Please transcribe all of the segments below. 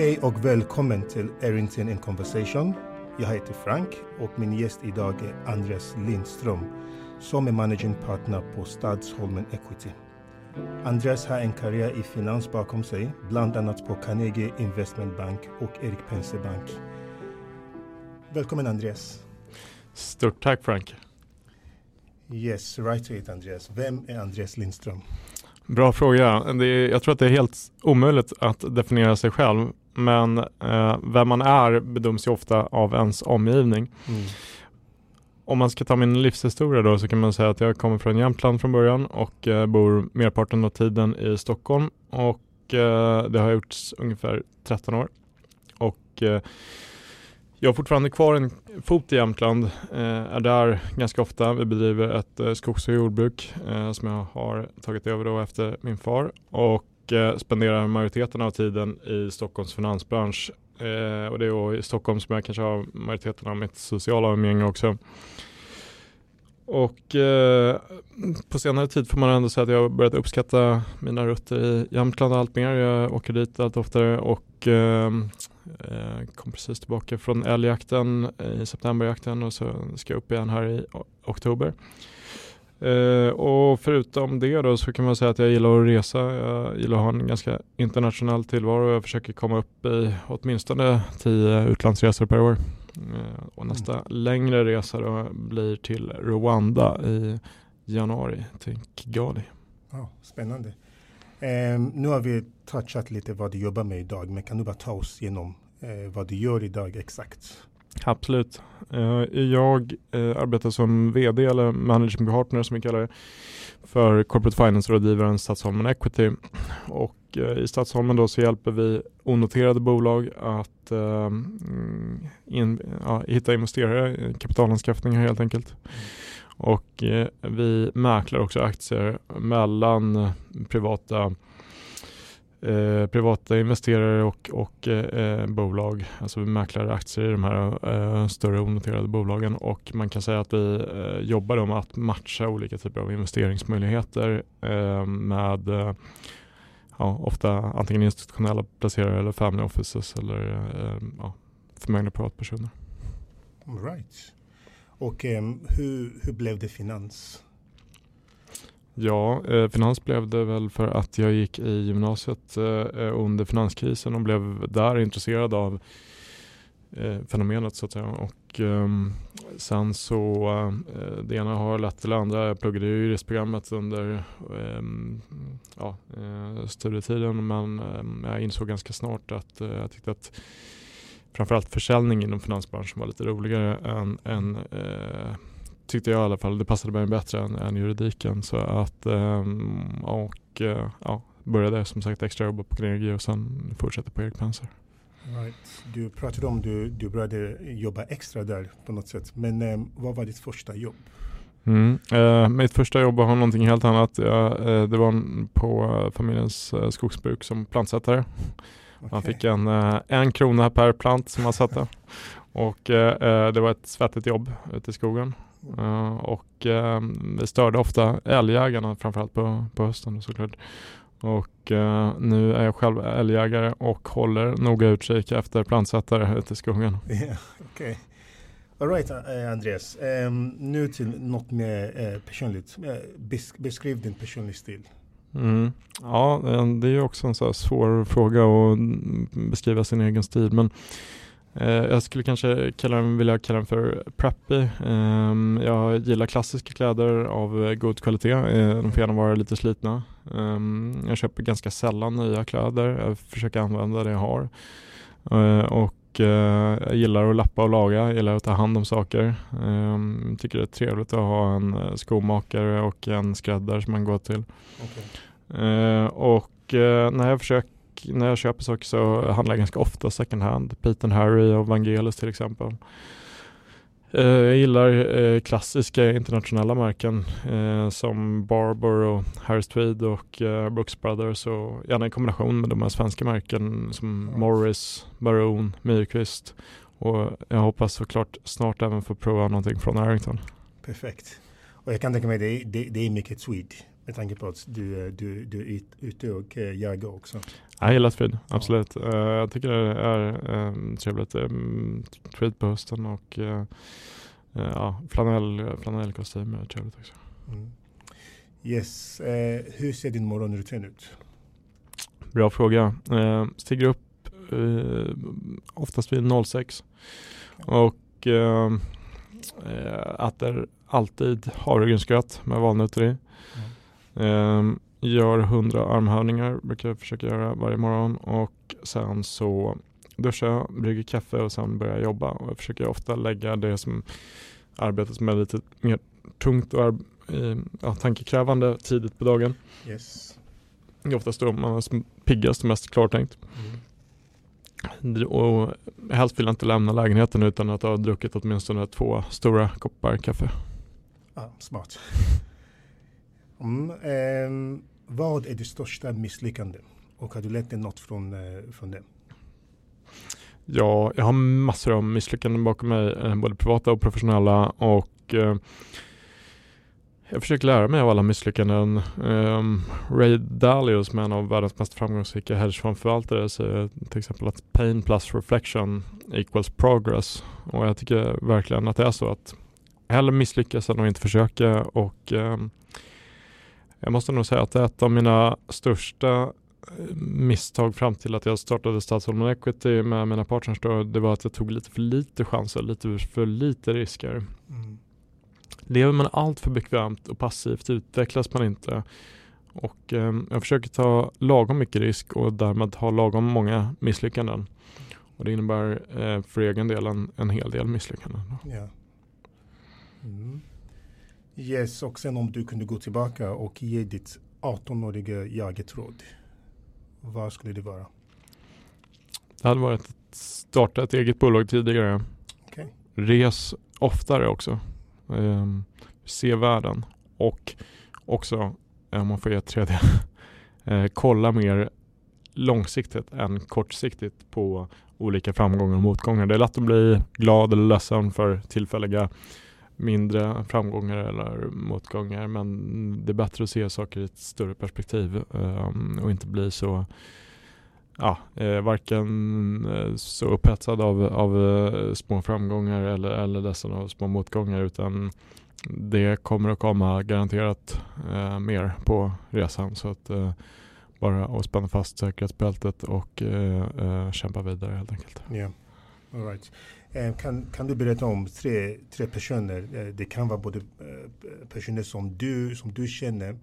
Hej och välkommen till Errington in Conversation. Jag heter Frank och min gäst idag är Andreas Lindström som är managing partner på Stadsholmen Equity. Andreas har en karriär i finans bakom sig, bland annat på Carnegie Investment Bank och Erik Penser Bank. Välkommen Andreas. Stort tack Frank. Yes, right to it Andreas. Vem är Andreas Lindström? Bra fråga. Det är, jag tror att det är helt omöjligt att definiera sig själv. Men eh, vem man är bedöms ju ofta av ens omgivning. Mm. Om man ska ta min livshistoria då så kan man säga att jag kommer från Jämtland från början och eh, bor merparten av tiden i Stockholm. Och eh, det har gjorts ungefär 13 år. Och eh, jag har fortfarande kvar en fot i Jämtland, eh, är där ganska ofta. Vi bedriver ett eh, skogs och jordbruk som jag har tagit över då efter min far och Eh, spenderar majoriteten av tiden i Stockholms finansbransch. Eh, och det är i Stockholm som jag kanske har majoriteten av mitt sociala umgänge också. Och eh, på senare tid får man ändå säga att jag har börjat uppskatta mina rutter i Jämtland allt mer. Jag åker dit allt oftare och eh, Eh, kom precis tillbaka från älgjakten eh, i septemberjakten och så ska jag upp igen här i oktober. Eh, och förutom det då så kan man säga att jag gillar att resa. Jag gillar att ha en ganska internationell tillvaro. Jag försöker komma upp i åtminstone tio utlandsresor per år. Eh, och nästa mm. längre resa då blir till Rwanda i januari till Kigali. Oh, spännande. Um, nu har vi touchat lite vad du jobbar med idag, men kan du bara ta oss igenom uh, vad du gör idag exakt? Absolut. Uh, jag uh, arbetar som vd eller managing partner som vi kallar det för corporate finance-rådgivaren Stadsholmen Equity. Och i Stadsholmen då så hjälper vi onoterade bolag att in, ja, hitta investerare, kapitalanskaffningar helt enkelt. Mm. Och eh, vi mäklar också aktier mellan privata Eh, privata investerare och, och eh, bolag. Alltså vi mäklar aktier i de här eh, större onoterade bolagen och man kan säga att vi eh, jobbar med att matcha olika typer av investeringsmöjligheter eh, med eh, ja, ofta antingen institutionella placerare eller family offices eller eh, ja, förmögna privatpersoner. All right. Och eh, hur, hur blev det finans? Ja, eh, finans blev det väl för att jag gick i gymnasiet eh, eh, under finanskrisen och blev där intresserad av eh, fenomenet så att säga. Och ehm, sen så, eh, det ena har lett till det andra. Jag pluggade ju juristprogrammet under ehm, ja, eh, studietiden men ehm, jag insåg ganska snart att eh, jag tyckte att framförallt försäljning inom finansbranschen var lite roligare än, än eh, tyckte jag i alla fall. Det passade mig bättre än, än juridiken. Så att, eh, och eh, ja, började som sagt extra jobba på Carnegie och sen fortsatte på Erik Penser. Right. Du pratade om att du, du började jobba extra där på något sätt. Men eh, vad var ditt första jobb? Mm. Eh, mitt första jobb var någonting helt annat. Jag, eh, det var på familjens eh, skogsbruk som plantsättare. Okay. Man fick en, eh, en krona per plant som man satte. Och eh, det var ett svettigt jobb ute i skogen. Uh, och uh, vi störde ofta älgjägarna framförallt på, på hösten såklart. Och uh, nu är jag själv älgjägare och håller noga utkik efter plantsättare ute i skogen. Yeah, okay. All right, Andreas. Um, nu till något mer personligt. beskriv din personliga stil. Mm. Ja, det är också en så svår fråga att beskriva sin egen stil. Men eh, jag skulle kanske kalla den, vilja kalla den för preppy. Eh, jag gillar klassiska kläder av god kvalitet. Eh, de får gärna vara lite slitna. Ehm, jag köper ganska sällan nya kläder. Jag försöker använda det jag har. Eh, och eh, jag gillar att lappa och laga, jag gillar att ta hand om saker. Um, tycker det är trevligt att ha en eh, skomakare och en skräddare som man går till. Okay. Och när jag försöker när jag köper saker så handlar jag ganska ofta second hand. Pete Harry och Vangelis till exempel. Eh, jag gillar eh, klassiska internationella märken eh, som Barbour och Harris Tweed och Brooks Brothers och gärna i kombination med de här svenska märken som Morris, Baron, Myrkvist och jag hoppas såklart snart även få prova någonting från Arrington. Perfekt. Och jag kan tänka mig det, det, det är mycket Swede med tanke på att du, du, du och jagar också. Jag gillar frid, absolut. Ja. Jag tycker det är um, trevligt. Um, frid på hösten och uh, ja, flanell, flanellkostym är trevligt också. Mm. Yes, uh, hur ser din morgonrutin ut? Bra fråga. Uh, stiger upp uh, oftast vid 06 och uh, äter alltid havregrynsgröt med valnötter i. Mm. Gör 100 armhävningar, brukar jag försöka göra varje morgon och sen så duschar jag, brygger kaffe och sen börjar jag jobba. Och jag försöker ofta lägga det som arbetet som är lite mer tungt och ja, tankekrävande tidigt på dagen. Yes. Det är oftast då man är piggast och mest klartänkt. Mm. Och helst vill jag inte lämna lägenheten utan att ha druckit åtminstone två stora koppar kaffe. Ah, smart. Mm, eh, vad är det största misslyckandet Och har du lärt dig något från, eh, från det? Ja, jag har massor av misslyckanden bakom mig, eh, både privata och professionella. Och eh, jag försöker lära mig av alla misslyckanden. Um, Ray Dalio som är en av världens mest framgångsrika hedgefondförvaltare säger till exempel att pain plus reflection equals progress. Och jag tycker verkligen att det är så att hellre misslyckas än att inte försöka. Och um, jag måste nog säga att ett av mina största eh, misstag fram till att jag startade Stadsholmen Equity med mina partners då, det var att jag tog lite för lite chanser, lite för lite risker. Mm. Lever man allt för bekvämt och passivt utvecklas man inte. Och eh, jag försöker ta lagom mycket risk och därmed ha lagom många misslyckanden. Och det innebär eh, för egen del en, en hel del misslyckanden. Ja. Mm. Yes, och sen om du kunde gå tillbaka och ge ditt 18-åriga jag ett råd. Vad skulle det vara? Det hade varit att starta ett eget bolag tidigare. Okay. Res oftare också. Um, se världen och också, om man får ge ett tredje, uh, kolla mer långsiktigt än kortsiktigt på olika framgångar och motgångar. Det är lätt att bli glad eller ledsen för tillfälliga mindre framgångar eller motgångar men det är bättre att se saker i ett större perspektiv ehm, och inte bli så ja, eh, varken eh, så upphetsad av, av eh, små framgångar eller, eller ledsen av små motgångar utan det kommer att komma garanterat eh, mer på resan så att eh, bara att spänna fast säkerhetsbältet och eh, eh kämpa vidare helt enkelt. Yeah. All right. Eh, kan, kan du berätta om tre, tre personer? Eh, det kan vara både eh, personer som du, som du känner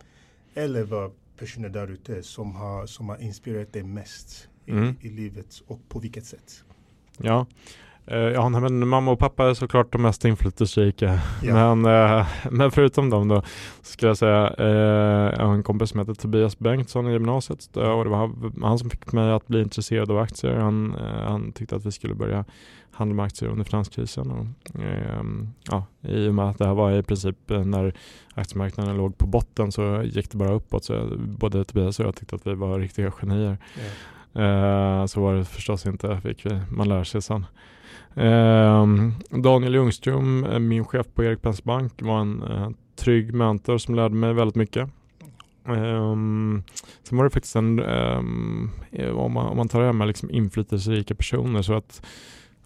eller var personer där ute som har, som har inspirerat dig mest i, mm. i livet och på vilket sätt? Ja, Ja, men mamma och pappa är såklart de mest inflytelserika. Ja. Men, men förutom dem då ska jag säga, jag har en kompis som heter Tobias Bengtsson i gymnasiet och det var han som fick mig att bli intresserad av aktier. Han, han tyckte att vi skulle börja handla med aktier under finanskrisen. Och, eh, ja, I och med att det här var i princip eh, när aktiemarknaden låg på botten så gick det bara uppåt. Så både Tobias och jag tyckte att vi var riktiga genier. Eh, så var det förstås inte, fick vi, man lär sig sen. Eh, Daniel Ljungström, eh, min chef på Erik Pens Bank, var en eh, trygg mentor som lärde mig väldigt mycket. Um, sen var det faktiskt en, um, om, man, om man tar det här med liksom inflytelserika personer så att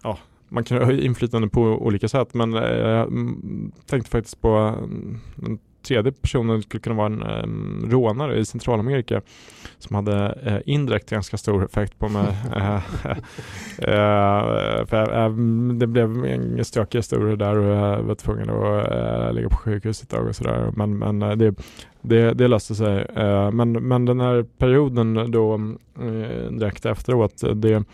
ja, man kan ha inflytande på olika sätt men eh, jag mm, tänkte faktiskt på mm, tredje personen skulle kunna vara en, en rånare i Centralamerika som hade eh, indirekt ganska stor effekt på mig. Eh, eh, för, det blev en stökig historia där och jag var tvungen att ligga på sjukhus ett tag och sådär. Men, men det, det, det löste sig. men, men den här perioden då direkt efteråt, det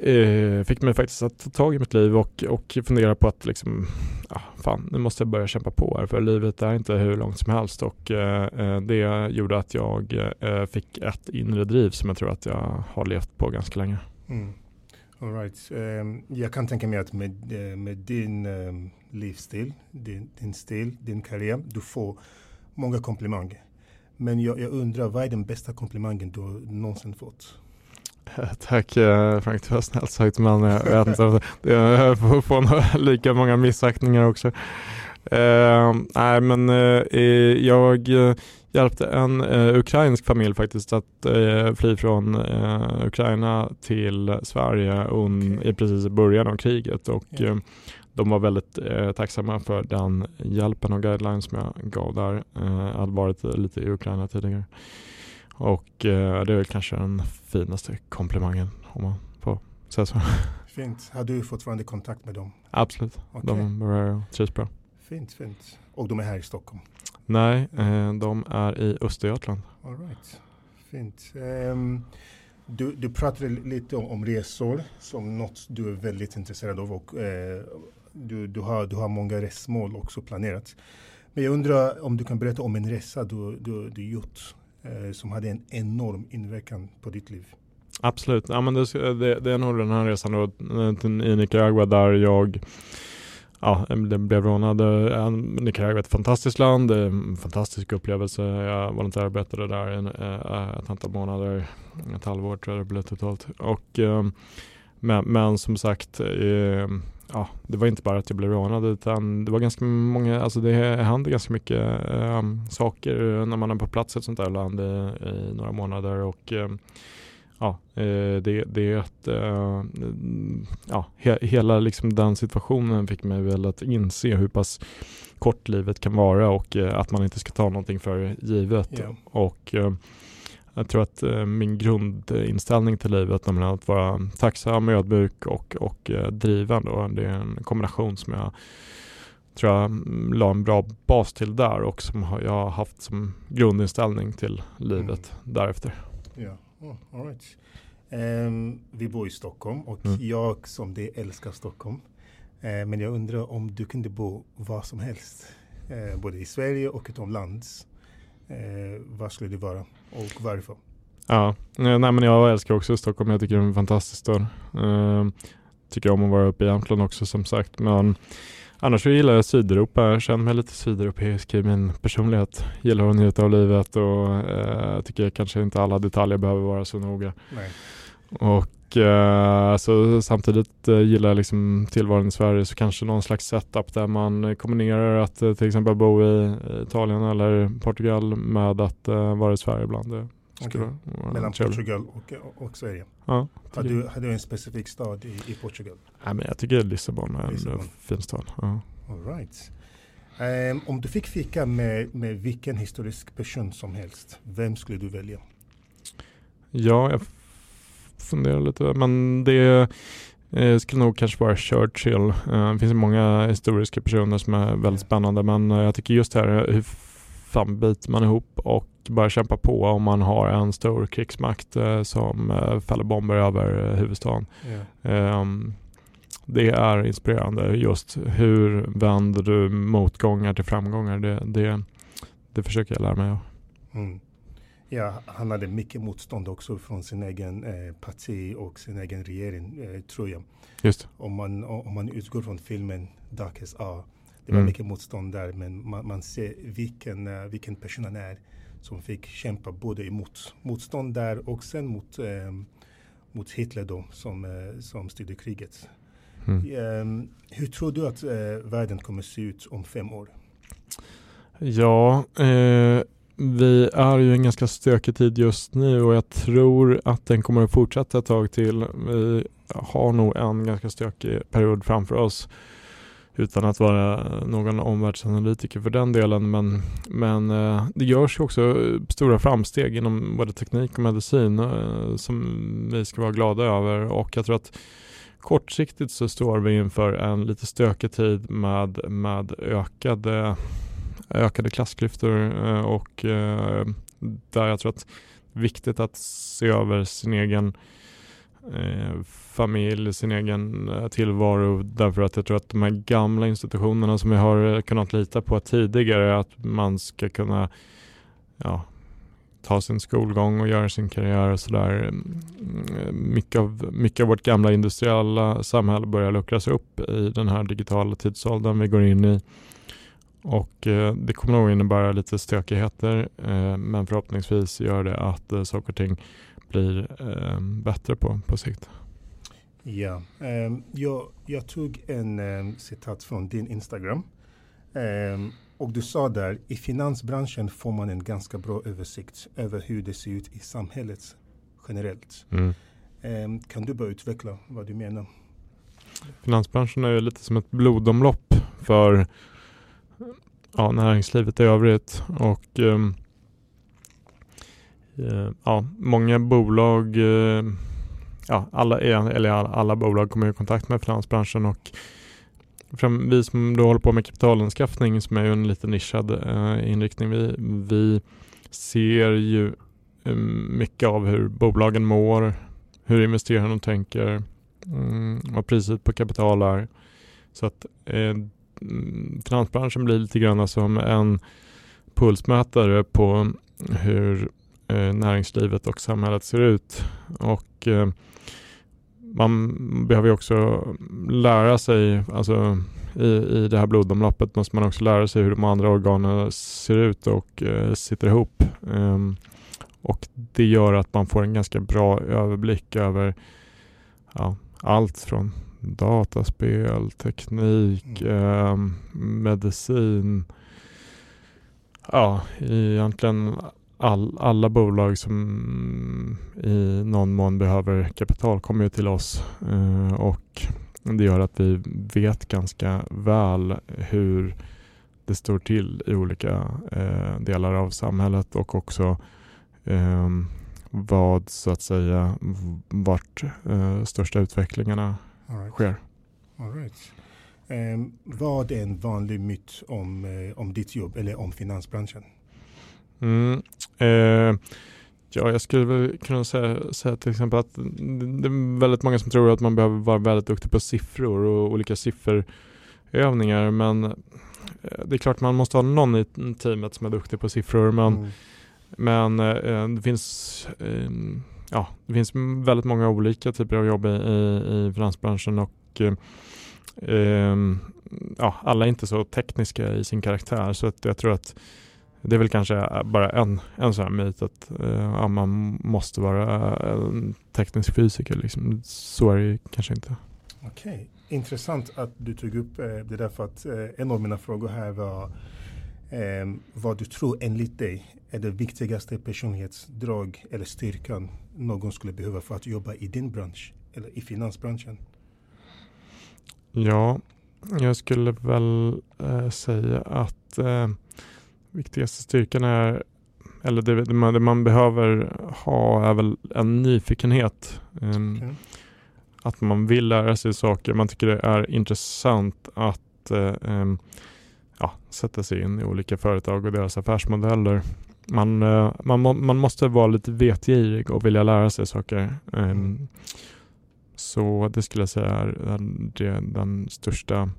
eh, fick mig faktiskt att ta tag i mitt liv och, och fundera på att liksom, ja, fan, nu måste jag börja kämpa på här för livet är inte hur långt som helst och eh, eh, det gjorde att jag eh, fick ett inre driv som jag tror att jag har levt på ganska länge. Mm. All right. Um, jag kan tänka mig att med, eh, med din um, livsstil, din, din stil, din karriär, du får många komplimanger. Men jag, jag undrar, vad är den bästa komplimangen du någonsin fått? Tack eh, Frank, det var snällt sagt men jag vet inte, jag får få lika många missaktningar också. Eh, nej men eh, jag hjälpte en eh, ukrainsk familj faktiskt att eh, fly från eh, Ukraina till Sverige un, i precis i början av kriget och yeah. de var väldigt tacksamma för den hjälpen och guidelines som jag gav där. jag hade varit lite i Ukraina tidigare. Och det är väl kanske den finaste komplimangen om man får säga så. Fint. Har du fortfarande kontakt med dem? Absolut. Okay. De är trivs bra. Fint, fint. Och de är här i Stockholm? Nej, eh, de är i Östergötland. All right. Fint. Um, du, du pratade lite om, om, resor som något du är väldigt intresserad av och uh, du, du, har, du har många resmål också planerat. Men jag undrar om du kan berätta om en resa du, du, du gjort Eh, som hade en enorm inverkan på ditt liv. Absolut, ja, men det, det, det är nog den här resan då, eh, i Nicaragua där jag ja, det blev rånad. Eh, Nicaragua är ett fantastiskt land, en fantastisk upplevelse. Jag volontärarbetade där en, ett antal månader, ett halvår tror jag det blev totalt. Och, men, men som sagt, eh, ja, det var inte bara att jag blev rånad utan det var ganska många, alltså det händer ganska mycket saker när man är på plats i ett sånt där land i, i några månader och ja, eh, det, det är att eh, ja, he, hela liksom den situationen fick mig väl att inse hur pass kort livet kan vara och eh, att man inte ska ta någonting för givet. Yeah. Och jag tror att min grundinställning till livet, nämligen att vara tacksam, ödmjuk och, och driven, då, det är en kombination som jag tror jag mm, la en bra bas till där och som jag har haft som grundinställning till livet mm. därefter. Yeah. Oh, right. Um, vi bor i Stockholm och mm. jag som det älskar Stockholm. Uh, men jag undrar om du kunde bo var som helst. Uh, både i Sverige och utomlands. Uh, var skulle det vara och varför? Ja, nej men jag älskar också Stockholm. Jag tycker det är en fantastisk stad. Uh, tycker om att vara uppe i Jämtland också som sagt. Men Annars så gillar jag Sydeuropa. Jag känner mig lite sydeuropeisk i min personlighet. Gillar att njuta av livet och eh, tycker kanske inte alla detaljer behöver vara så noga. Nej. Och eh, alltså, samtidigt eh, gillar jag liksom tillvaron i Sverige så kanske någon slags setup där man kombinerar att eh, till exempel bo i Italien eller Portugal med att eh, vara i Sverige ibland. Okay. Mellan Portugal och, och Sverige? Ja, har, du, har du en specifik stad i, i Portugal? Nej, men jag tycker Lissabon är Lissabon. en fin stad. Ja. All right. Um, om du fick fika med, med vilken historisk person som helst, vem skulle du välja? Ja, jag funderar lite, men det eh, skulle nog kanske vara Churchill. Eh, det finns många historiska personer som är väldigt spännande, men eh, jag tycker just det här hur fan biter man ihop och bara kämpa på om man har en stor krigsmakt eh, som eh, fäller bomber över huvudstaden. Yeah. Det är inspirerande just hur vänder du motgångar till framgångar. Det, det, det försöker jag lära mig av. Mm. Ja, han hade mycket motstånd också från sin egen eh, parti och sin egen regering, eh, tror jag. Just. Om man, om man utgår från filmen Darkest Hour. Det var mm. mycket motstånd där, men man, man ser vilken, uh, vilken person han är som fick kämpa både emot motstånd där och sen mot, eh, mot Hitler då som, eh, som styrde kriget. Mm. Eh, hur tror du att eh, världen kommer se ut om fem år? Ja, eh, vi är ju en ganska stökig tid just nu och jag tror att den kommer att fortsätta ett tag till. Vi har nog en ganska stökig period framför oss utan att vara någon omvärldsanalytiker för den delen. Men, men eh, det görs ju också stora framsteg inom både teknik och medicin eh, som vi ska vara glada över och jag tror att kortsiktigt så står vi inför en lite stökig tid med, med ökade, ökade klassklyftor eh, och eh, där jag tror att det är viktigt att se över sin egen eh, familj, sin egen tillvaro därför att jag tror att de här gamla institutionerna som vi har kunnat lita på tidigare att man ska kunna ja, ta sin skolgång och göra sin karriär och sådär. Mm, mycket av, mycket av vårt gamla industriella samhälle börjar luckras upp i den här digitala tidsåldern vi går in i. Och eh, det kommer nog innebära lite stökigheter eh, men förhoppningsvis gör det att eh, saker och ting blir eh, bättre på, på sikt. Ja, um, jag, jag tog en um, citat från din Instagram Um, och du sa där, i finansbranschen får man en ganska bra översikt över hur det ser ut i samhället generellt. Mm. Kan du bara utveckla vad du menar? Finansbranschen är ju lite som ett blodomlopp för ja, näringslivet i övrigt och ehm, eh, ja, många bolag eh, ja, alla, eller alla bolag kommer i kontakt med finansbranschen och fram, vi som då håller på med kapitalanskaffning som är ju en lite nischad eh, inriktning. Vi, vi ser ju ehm, mycket av hur bolagen mår, hur investerarna tänker, mm, vad priset på kapital är. Så att eh, Mm, finansbranschen blir lite grann som en pulsmätare på hur eh, näringslivet och samhället ser ut. Och eh, man behöver också lära sig, alltså i, i det här blodomloppet måste man också lära sig hur de andra organen ser ut och eh, sitter ihop. Um, och det gör att man får en ganska bra överblick över ja, allt från dataspel, teknik, eh, medicin, ja egentligen all, alla bolag som i någon mån behöver kapital kommer ju till oss eh, och det gör att vi vet ganska väl hur det står till i olika eh, delar av samhället och också eh, vad så att säga vart eh, största utvecklingarna All right. sker. All right. Um, vad är en vanlig myt om, eh, om ditt jobb eller om finansbranschen? Mm, eh, ja, jag skulle väl kunna säga, säga till exempel att det är väldigt många som tror att man behöver vara väldigt duktig på siffror och olika sifferövningar men eh, det är klart man måste ha någon i teamet som är duktig på siffror men, mm. men eh, det finns eh, ja, det finns väldigt många olika typer av jobb i, i, i finansbranschen och eh, ja, alla är inte så tekniska i sin karaktär så att jag tror att det är väl kanske bara en, en sån här myt att uh, man måste vara en teknisk fysiker. Liksom. Så är det kanske inte. Okej, okay. intressant att du tog upp eh, det där för att eh, en av mina frågor här var eh, vad du tror enligt dig är det viktigaste personlighetsdrag eller styrkan någon skulle behöva för att jobba i din bransch eller i finansbranschen? Ja, jag skulle väl eh, säga att eh, viktigaste styrkan är, eller det, det, man, det man, behöver ha är väl en nyfikenhet. Um, okay. Att man vill lära sig saker, man tycker det är intressant att uh, um, ja, sätta sig in i olika företag och deras affärsmodeller. Man, uh, man, man måste vara lite vetgirig och vilja lära sig saker. Mm. Så det skulle jag säga är den, den största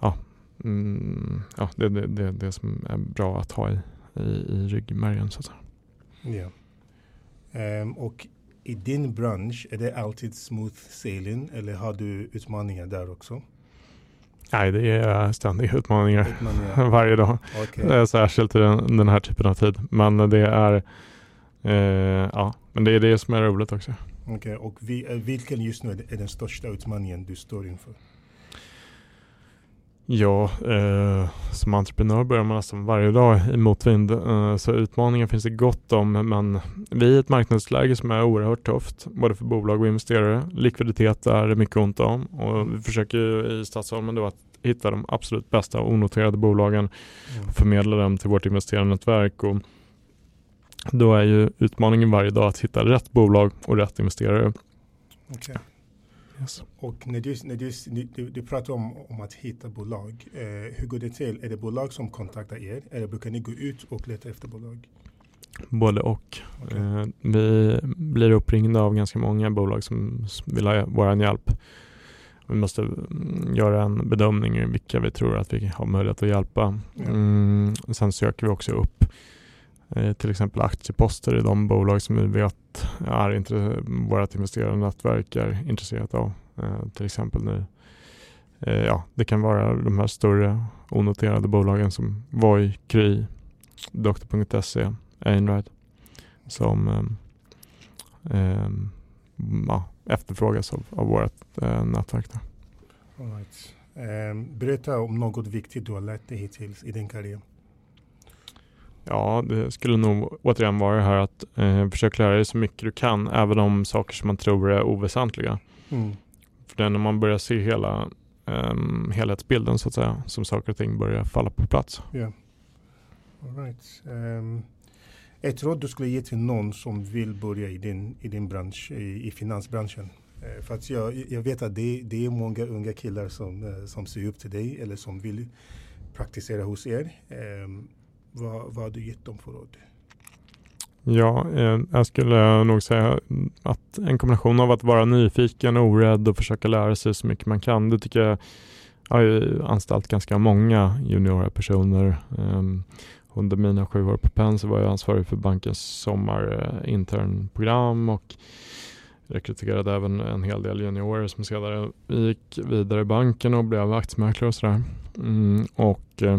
ja, mm, ja, det det, det, det, som är bra att ha i, i, i ryggmärgen. Så att säga. Ja. Um, och i din bransch, är det alltid smooth sailing eller har du utmaningar där också? Nej, det är ständiga utmaningar, utmaningar. varje dag. Okay. Särskilt i den, den här typen av tid. Men det är, eh, ja, men det är det som är roligt också. Okej, okay. och vi, eh, vilken just nu är den största utmaningen du står inför? Ja, eh, som entreprenör börjar man nästan varje dag i motvind. Eh, så utmaningar finns det gott om, men vi är i ett marknadsläge som är oerhört tufft, både för bolag och investerare. Likviditet är det mycket ont om och vi försöker i Stadsholmen då att hitta de absolut bästa onoterade bolagen och förmedla dem till vårt investerarnätverk. Och då är ju utmaningen varje dag att hitta rätt bolag och rätt investerare. Okay. Yes. Och när du, när du, du, du pratar om, om att hitta bolag, eh, hur går det till? Är det bolag som kontaktar er eller brukar ni gå ut och leta efter bolag? Både och. Okay. Eh, vi blir uppringda av ganska många bolag som vill ha vår hjälp. Vi måste mm, göra en bedömning i vilka vi tror att vi har möjlighet att hjälpa. Mm, sen söker vi också upp Eh, till exempel aktieposter i de bolag som vi vet är vårt investerarnätverk är intresserat av. Eh, till exempel nu. Eh, ja, det kan vara de här större onoterade bolagen som Voi, Kry, Doktor.se, Einride som eh, ja, efterfrågas av, av vårt eh, nätverk. All right. Eh, berätta om något viktigt du har lärt dig hittills i din karriär. Ja, det skulle nog återigen vara det här att eh, försöka lära dig så mycket du kan, även om saker som man tror är oväsentliga. Mm. För det är när man börjar se hela um, helhetsbilden så att säga, som saker och ting börjar falla på plats. Yeah. All right. Um, ett råd du skulle ge till någon som vill börja i din, i din bransch, i, i finansbranschen? Uh, för att jag, jag vet att det, det är många unga killar som, uh, som ser upp till dig eller som vill praktisera hos er. Um, vad, vad har du gett dem för råd? Ja, eh, jag skulle nog säga att en kombination av att vara nyfiken, och orädd och försöka lära sig så mycket man kan. Det tycker jag, har ju anställt ganska många juniora personer. Eh, under mina sju år på Penn så var jag ansvarig för bankens sommarinternprogram och rekryterade även en hel del juniorer som sedan gick vidare i banken och blev aktiemäklare och sådär. Mm, och eh,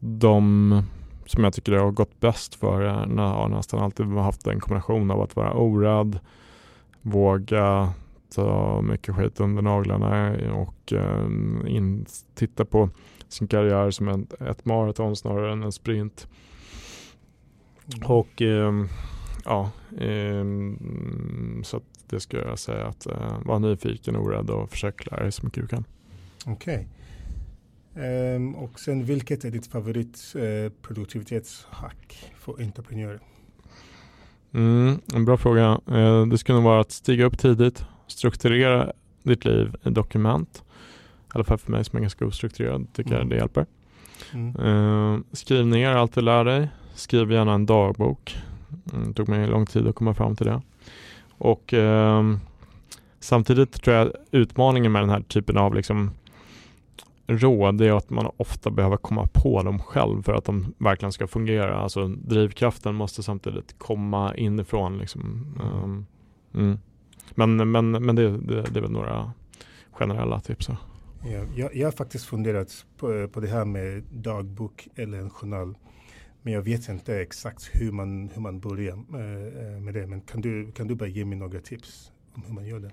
de som jag tycker det har gått bäst för eh, har nästan alltid haft en kombination av att vara orädd, våga ta mycket skit under naglarna och eh, in, titta på sin karriär som ett, ett maraton snarare än en sprint. Och eh, ja, eh, så det skulle jag säga att eh, vara nyfiken, orädd och försök lära dig så mycket du kan. Okej. Okay. Um, och sen vilket är ditt favorit uh, produktivitetshack för entreprenörer? Mm, en bra fråga. Uh, det skulle nog vara att stiga upp tidigt, strukturera ditt liv i dokument. I alla fall för mig som är ganska ostrukturerad tycker mm. jag det hjälper. Mm. Uh, skriv ner allt du lär dig. Skriv gärna en dagbok. Mm, det tog mig lång tid att komma fram till det. Och ehm, samtidigt tror jag utmaningen med den här typen av liksom råd är att man ofta behöver komma på dem själv för att de verkligen ska fungera. Alltså drivkraften måste samtidigt komma inifrån. Liksom. Um, mm. Men, men, men det, det, det är väl några generella tips. Ja, jag, jag har faktiskt funderat på, på det här med dagbok eller en journal. Men jag vet inte exakt hur man, hur man börjar eh, eh, med, det. Men kan du, kan du bara ge mig några tips om hur man gör det?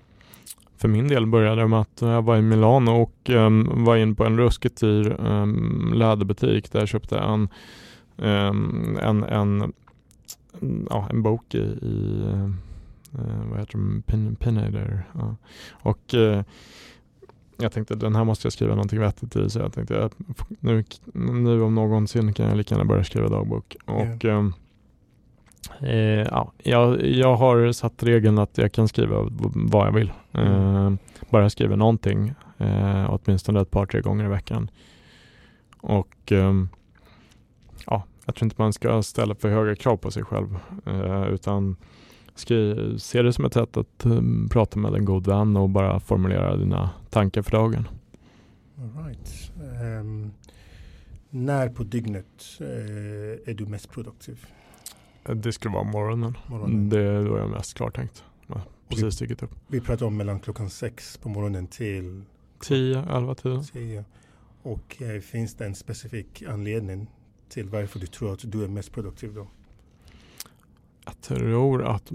För min del började det med att jag var i Milano och um, var in på en ruskigt dyr um, läderbutik där jag köpte en, um, en, en, ja, en bok i, i uh, vad heter det, Pin, Pinader. Ja. Och uh, jag tänkte den här måste jag skriva någonting vettigt i så jag tänkte att nu, nu om någonsin kan jag lika gärna börja skriva dagbok. Och yeah. Eh, ja, jag, jag har satt regeln att jag kan skriva vad jag vill. Eh, bara jag skriver någonting, eh, åtminstone ett par, tre gånger i veckan. Och ehm, ja, jag tror inte man ska ställa för höga krav på sig själv, eh, utan skri, se det som ett sätt att um, prata med en god vän och bara formulera dina tankar för dagen. All right. Um, när på dygnet uh, är du mest produktiv? Det skulle vara morgonen. morgonen. Det är då jag mest klartänkt. Precis stigit upp. Vi pratar om mellan klockan sex på morgonen till 10, 11, 10. 10. Och eh, finns det en specifik anledning till varför du tror att du är mest produktiv då? Jag tror att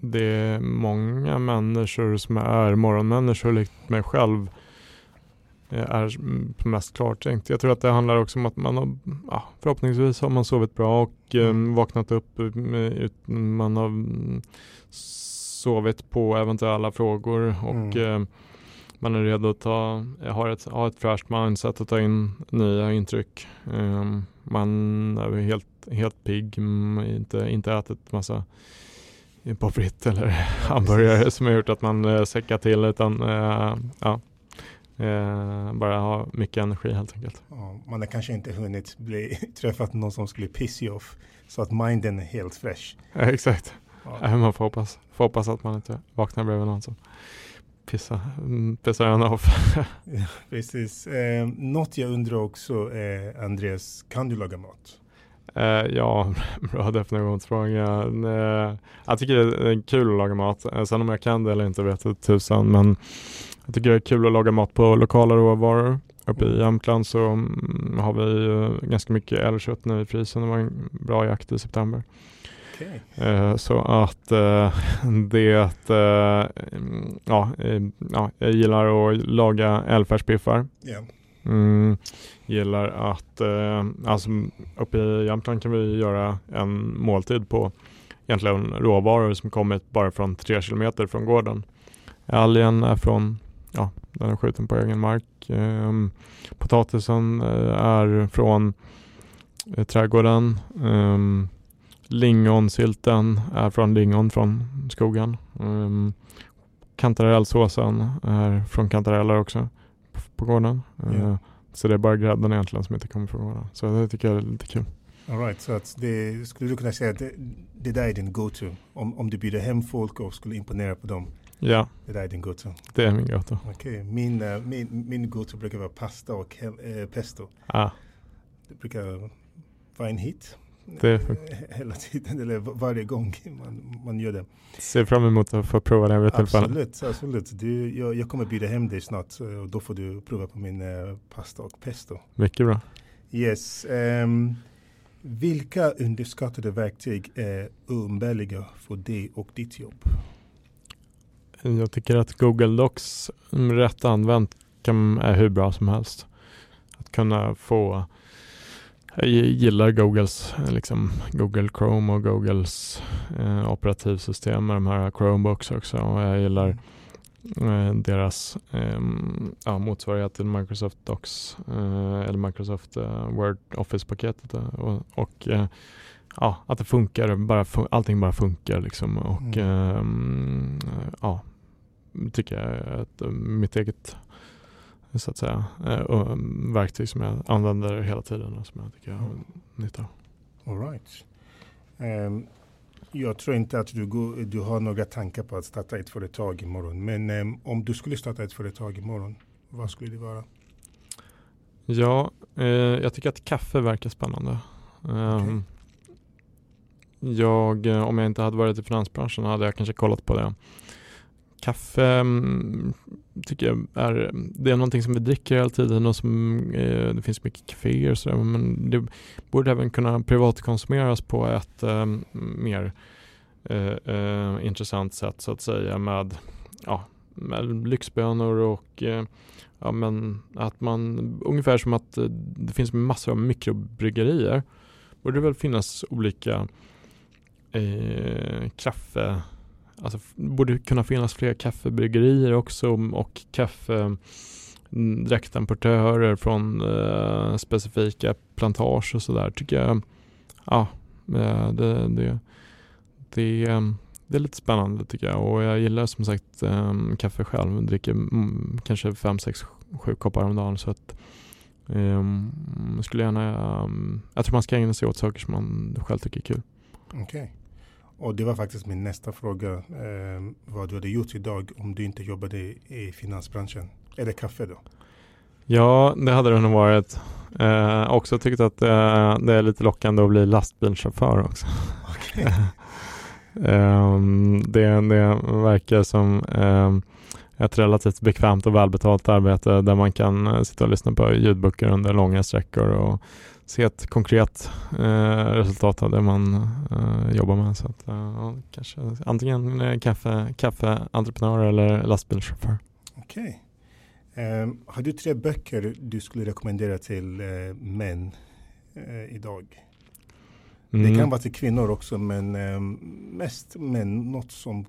det är många människor som är morgonmänniskor likt mig själv är mest klartänkt. Jag tror att det handlar också om att man har, ja, förhoppningsvis har man sovit bra och eh, mm. vaknat upp. Man har sovit på eventuella frågor och mm. eh, man är redo att ta, har ett, har ett fräscht mindset att ta in nya intryck. Eh, man är helt, helt pigg, inte, inte ätit massa pommes frites eller hamburgare som har gjort att man eh, säckar till utan eh, ja, Eh, bara ha mycket energi helt enkelt. Ja, man har kanske inte hunnit bli träffat någon som skulle piss you off så att minden är helt fresh. Ja, exakt. Ja. man får hoppas, får hoppas att man inte vaknar bredvid någon som pissar, mm, pissar en off. ja, precis. Eh, något jag undrar också är Andreas, kan du laga mat? Uh, ja, bra definitionsfråga. Uh, jag tycker det är kul att laga mat. Uh, sen om jag kan det eller inte vet jag tusan. Men jag tycker det är kul att laga mat på lokala råvaror. Uppe i mm. Jämtland så mm, har vi ganska mycket älgkött nu i frysen. Det var en bra jakt i september. Okay. Eh, så att eh, det, eh, ja, ja, jag gillar att laga älgfärsbiffar. Yeah. Mm, gillar att, alltså uppe i Jämtland kan vi göra en måltid på egentligen råvaror som kommit bara från tre kilometer från gården. Algen är från, ja, den är skjuten på egen mark. Ehm, potatisen är från trädgården. Um, Lingonsylten är från lingon från skogen. Um, kantarellsåsen är från kantareller också på gården. Yeah. Så det är bara grädden egentligen som inte kommer från gården. Så det tycker jag är lite kul. All right, så att det, skulle du kunna säga att det, det där är din go-to? Om, om du bjuder hem folk och skulle imponera på dem? Ja. Det där är din go-to? Det är min go-to. Okay. Min, uh, min, min go-to brukar vara pasta och uh, pesto. Ah. Det brukar vara en hit. Det är Hela tiden, eller varje gång man, man gör det. Ser fram emot att få prova det vid tillfälle. Absolut, absolut. Du, jag, jag kommer bjuda hem dig snart och då får du prova på min pasta och pesto. Mycket bra. Yes. Um, vilka underskattade verktyg är umbärliga för dig och ditt jobb? Jag tycker att Google Docs rätt använt kan, är hur bra som helst. Att kunna få jag gillar Googles, liksom Google Chrome och Googles eh, operativsystem med de här Chromebooks också och jag gillar eh, deras eh, ja, motsvarighet till Microsoft Docs eh, eller Microsoft eh, Word Office-paketet och, och eh, ja, att det funkar, bara fun allting bara funkar liksom och mm. Ehm, ja, tycker jag är ett, mitt eget så att säga, äh, verktyg som jag använder hela tiden och som jag tycker jag har nytta av. All right. Um, jag tror inte att du, går, du har några tankar på att starta ett företag imorgon. Men um, om du skulle starta ett företag imorgon, vad skulle det vara? Ja, eh, jag tycker att kaffe verkar spännande. Um, okay. Jag, eh, om jag inte hade varit i finansbranschen hade jag kanske kollat på det. Kaffe mm, tycker jag är, det är någonting som vi dricker hela tiden och som eh, det finns mycket kaféer och sådär men det borde även kunna privatkonsumeras på ett eh, mer eh, eh intressant sätt så att säga med, ja, med lyxbönor och eh, ja, men att man ungefär som att eh, det finns massor av mikrobryggerier borde det väl finnas olika eh, kaffe alltså, borde kunna finnas fler kaffebryggerier också och kaffe mm, direktimportörer från eh, specifika plantage och sådär tycker jag ja, eh, det, det, det, mm, det är lite spännande tycker jag och jag gillar som sagt eh, kaffe själv. Jag dricker mm, kanske fem sex sju koppar om dagen så att um, skulle gärna, um, jag tror man ska ägna sig åt saker som man själv tycker är kul. Okej. Okay. Och det var faktiskt min nästa fråga. Eh, vad du hade gjort idag om du inte jobbade i finansbranschen. Är det kaffe då? Ja, det hade det nog varit. Eh, också tyckt att eh, det är lite lockande att bli lastbilschaufför också. Okay. eh, det, det verkar som eh, ett relativt bekvämt och välbetalt arbete där man kan eh, sitta och lyssna på ljudböcker under långa sträckor och se ett konkret eh, resultat av det man eh, jobbar med. Så att, eh, kanske antingen kaffe, kaffeentreprenör eller lastbilschaufför. Okej. Okay. Um, har du tre böcker du skulle rekommendera till uh, män uh, idag? Mm. Det kan vara till kvinnor också men um, mest män, något som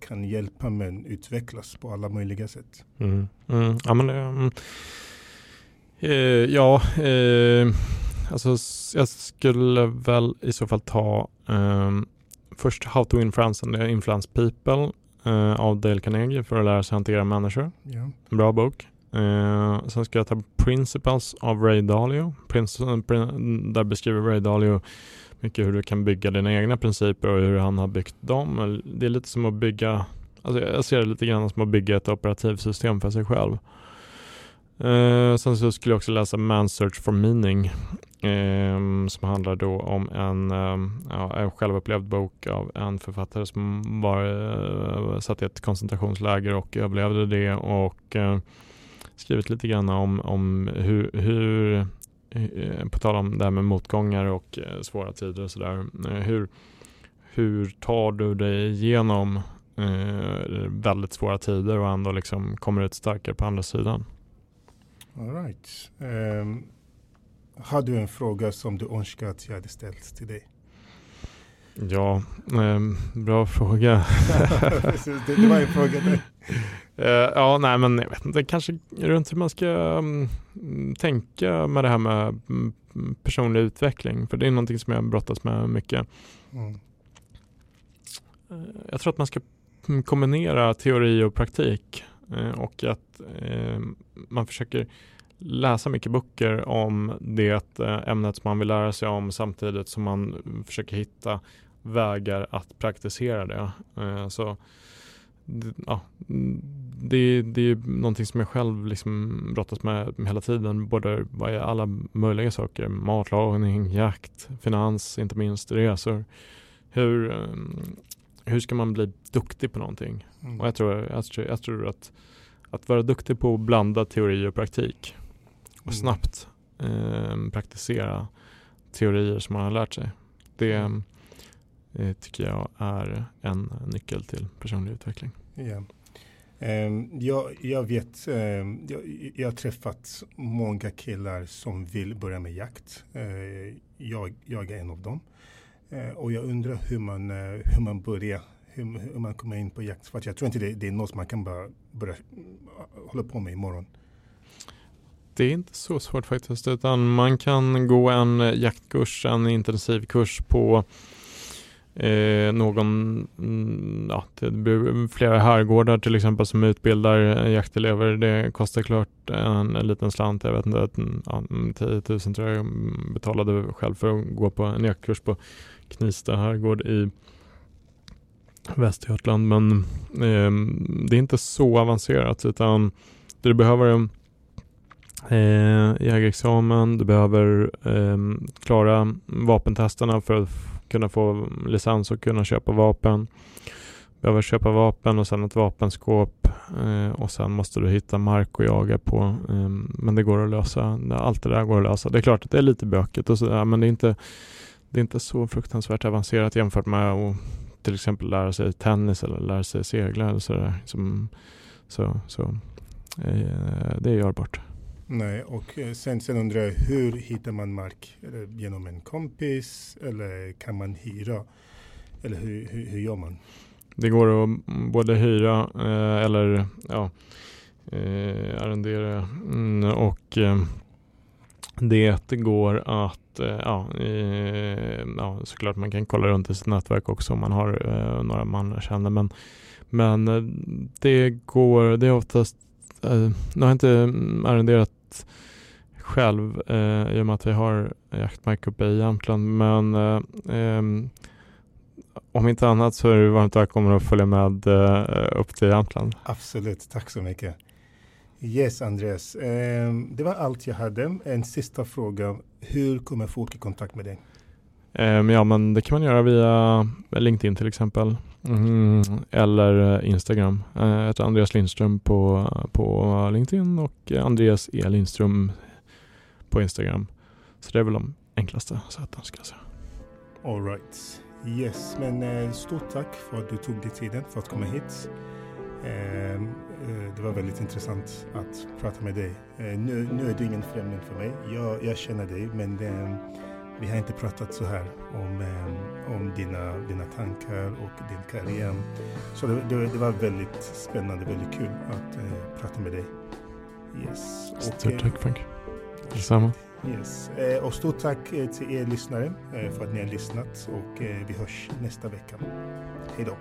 kan hjälpa män utvecklas på alla möjliga sätt. Mm. Mm. Ja, men, um, uh, ja alltså jag skulle väl i så fall ta um, först How to Influence and Influence People uh, av Dale Carnegie för att lära sig hantera människor. Yeah. En bra bok. Uh, sen ska jag ta Principles av Ray Dalio. Prin där beskriver Ray Dalio mycket hur du kan bygga dina egna principer och hur han har byggt dem. Det är lite som att bygga, alltså jag ser det lite grann som att bygga ett operativsystem för sig själv. Eh, sen så skulle jag också läsa Man's Search for Meaning eh, som handlar då om en, eh, ja, en självupplevd bok av en författare som var eh, satt i ett koncentrationsläger och överlevde det och eh, skrivit lite grann om, om hur, hur eh, på tal om det här med motgångar och eh, svåra tider och sådär, eh, hur hur tar du dig igenom eh, väldigt svåra tider och ändå liksom kommer ut starkare på andra sidan. All right. Um, har du en fråga som du önskar att jag hade ställt till dig? Ja, eh, bra fråga. det, det, var en fråga där. Uh, ja, nej men jag vet inte, kanske runt hur man ska um, tänka med det här med um, personlig utveckling. För det är någonting som jag brottas med mycket. Mm. Uh, jag tror att man ska kombinera teori och praktik Eh, och att eh, man försöker läsa mycket böcker om det eh, ämnet som man vill lära sig om samtidigt som man försöker hitta vägar att praktisera det. Så ja, det, det är någonting som jag själv liksom brottas med hela tiden. Både vad är alla möjliga saker. Matlagning, jakt, finans, inte minst resor. Hur, hur ska man bli duktig på någonting? Mm. Och jag tror, jag, tror, jag tror att att vara duktig på att blanda teori och praktik och mm. snabbt eh, praktisera teorier som man har lärt sig. Det mm. eh, tycker jag är en nyckel till personlig utveckling. Yeah. Um, jag, jag vet, um, jag, jag, har träffat många killar som vill börja med jakt. Uh, jag, jag, är en av dem. Eh, och jag undrar hur man, eh, hur man börjar, hur, hur, man kommer in på jakt. För jag tror inte det, det är något man kan bara börja eh, hålla på med imorgon. Det är inte så svårt faktiskt, utan man kan gå en jaktkurs, en intensivkurs på eh, någon, mm, ja, det blir flera herrgårdar till exempel som utbildar jaktelever. Det kostar klart en, en liten slant, jag vet inte, ja, 10 000 tror jag betalade själv för att gå på en jaktkurs på Knista herrgård i Västergötland. Men eh, det är inte så avancerat utan det du behöver är eh, jägarexamen, du behöver eh, klara vapentesterna för att kunna få licens och kunna köpa vapen. Du Behöver köpa vapen och sen ett vapenskåp eh, och sen måste du hitta mark att jaga på. Ehm, men det går att lösa. Allt det där går att lösa. Det är klart att det är lite bökigt och sådär men det är inte, det är inte så fruktansvärt avancerat jämfört med att till exempel lära sig tennis eller lära sig segla eller sådär. Som, så så eh, det är görbart. Nej, och eh, sen, sen undrar jag hur hittar man mark? Genom en kompis eller kan man hyra? Eller hur, hur, hur gör man? Det går att både hyra eh, eller ja, eh, arrendera mm, och eh, det går att, eh, ja, eh, ja, såklart man kan kolla runt i sitt nätverk också om man har eh, några man känner men, men eh, det går, det är oftast, nu har jag inte arrenderat själv eh, i och med att vi har jaktmark uppe i Jämtland. Men eh, om inte annat så är du varmt välkommen att följa med eh, upp till Jämtland. Absolut, tack så mycket. Yes, Andreas. Eh, det var allt jag hade. En sista fråga. Hur kommer folk i kontakt med dig? Um, ja, men det kan man göra via LinkedIn till exempel. Mm, eller Instagram. Jag heter Andreas Lindström på, på LinkedIn och Andreas E Lindström på Instagram. Så det är väl de enklaste sätten ska jag säga. All right. Yes, men eh, stort tack för att du tog dig tiden för att komma hit. Ehm, eh, det var väldigt intressant att prata med dig. Eh, nu, nu är du ingen främling för mig. Jag, jag känner dig, men ehm, vi har inte pratat så här om, om dina, dina tankar och din karriär. Så det, det, det var väldigt spännande, väldigt kul att uh, prata med dig. Yes. Stort tack Frank. Detsamma. Yes. Eh, och stort tack eh, till er lyssnare för att ni har lyssnat och vi hörs nästa vecka. Hej då.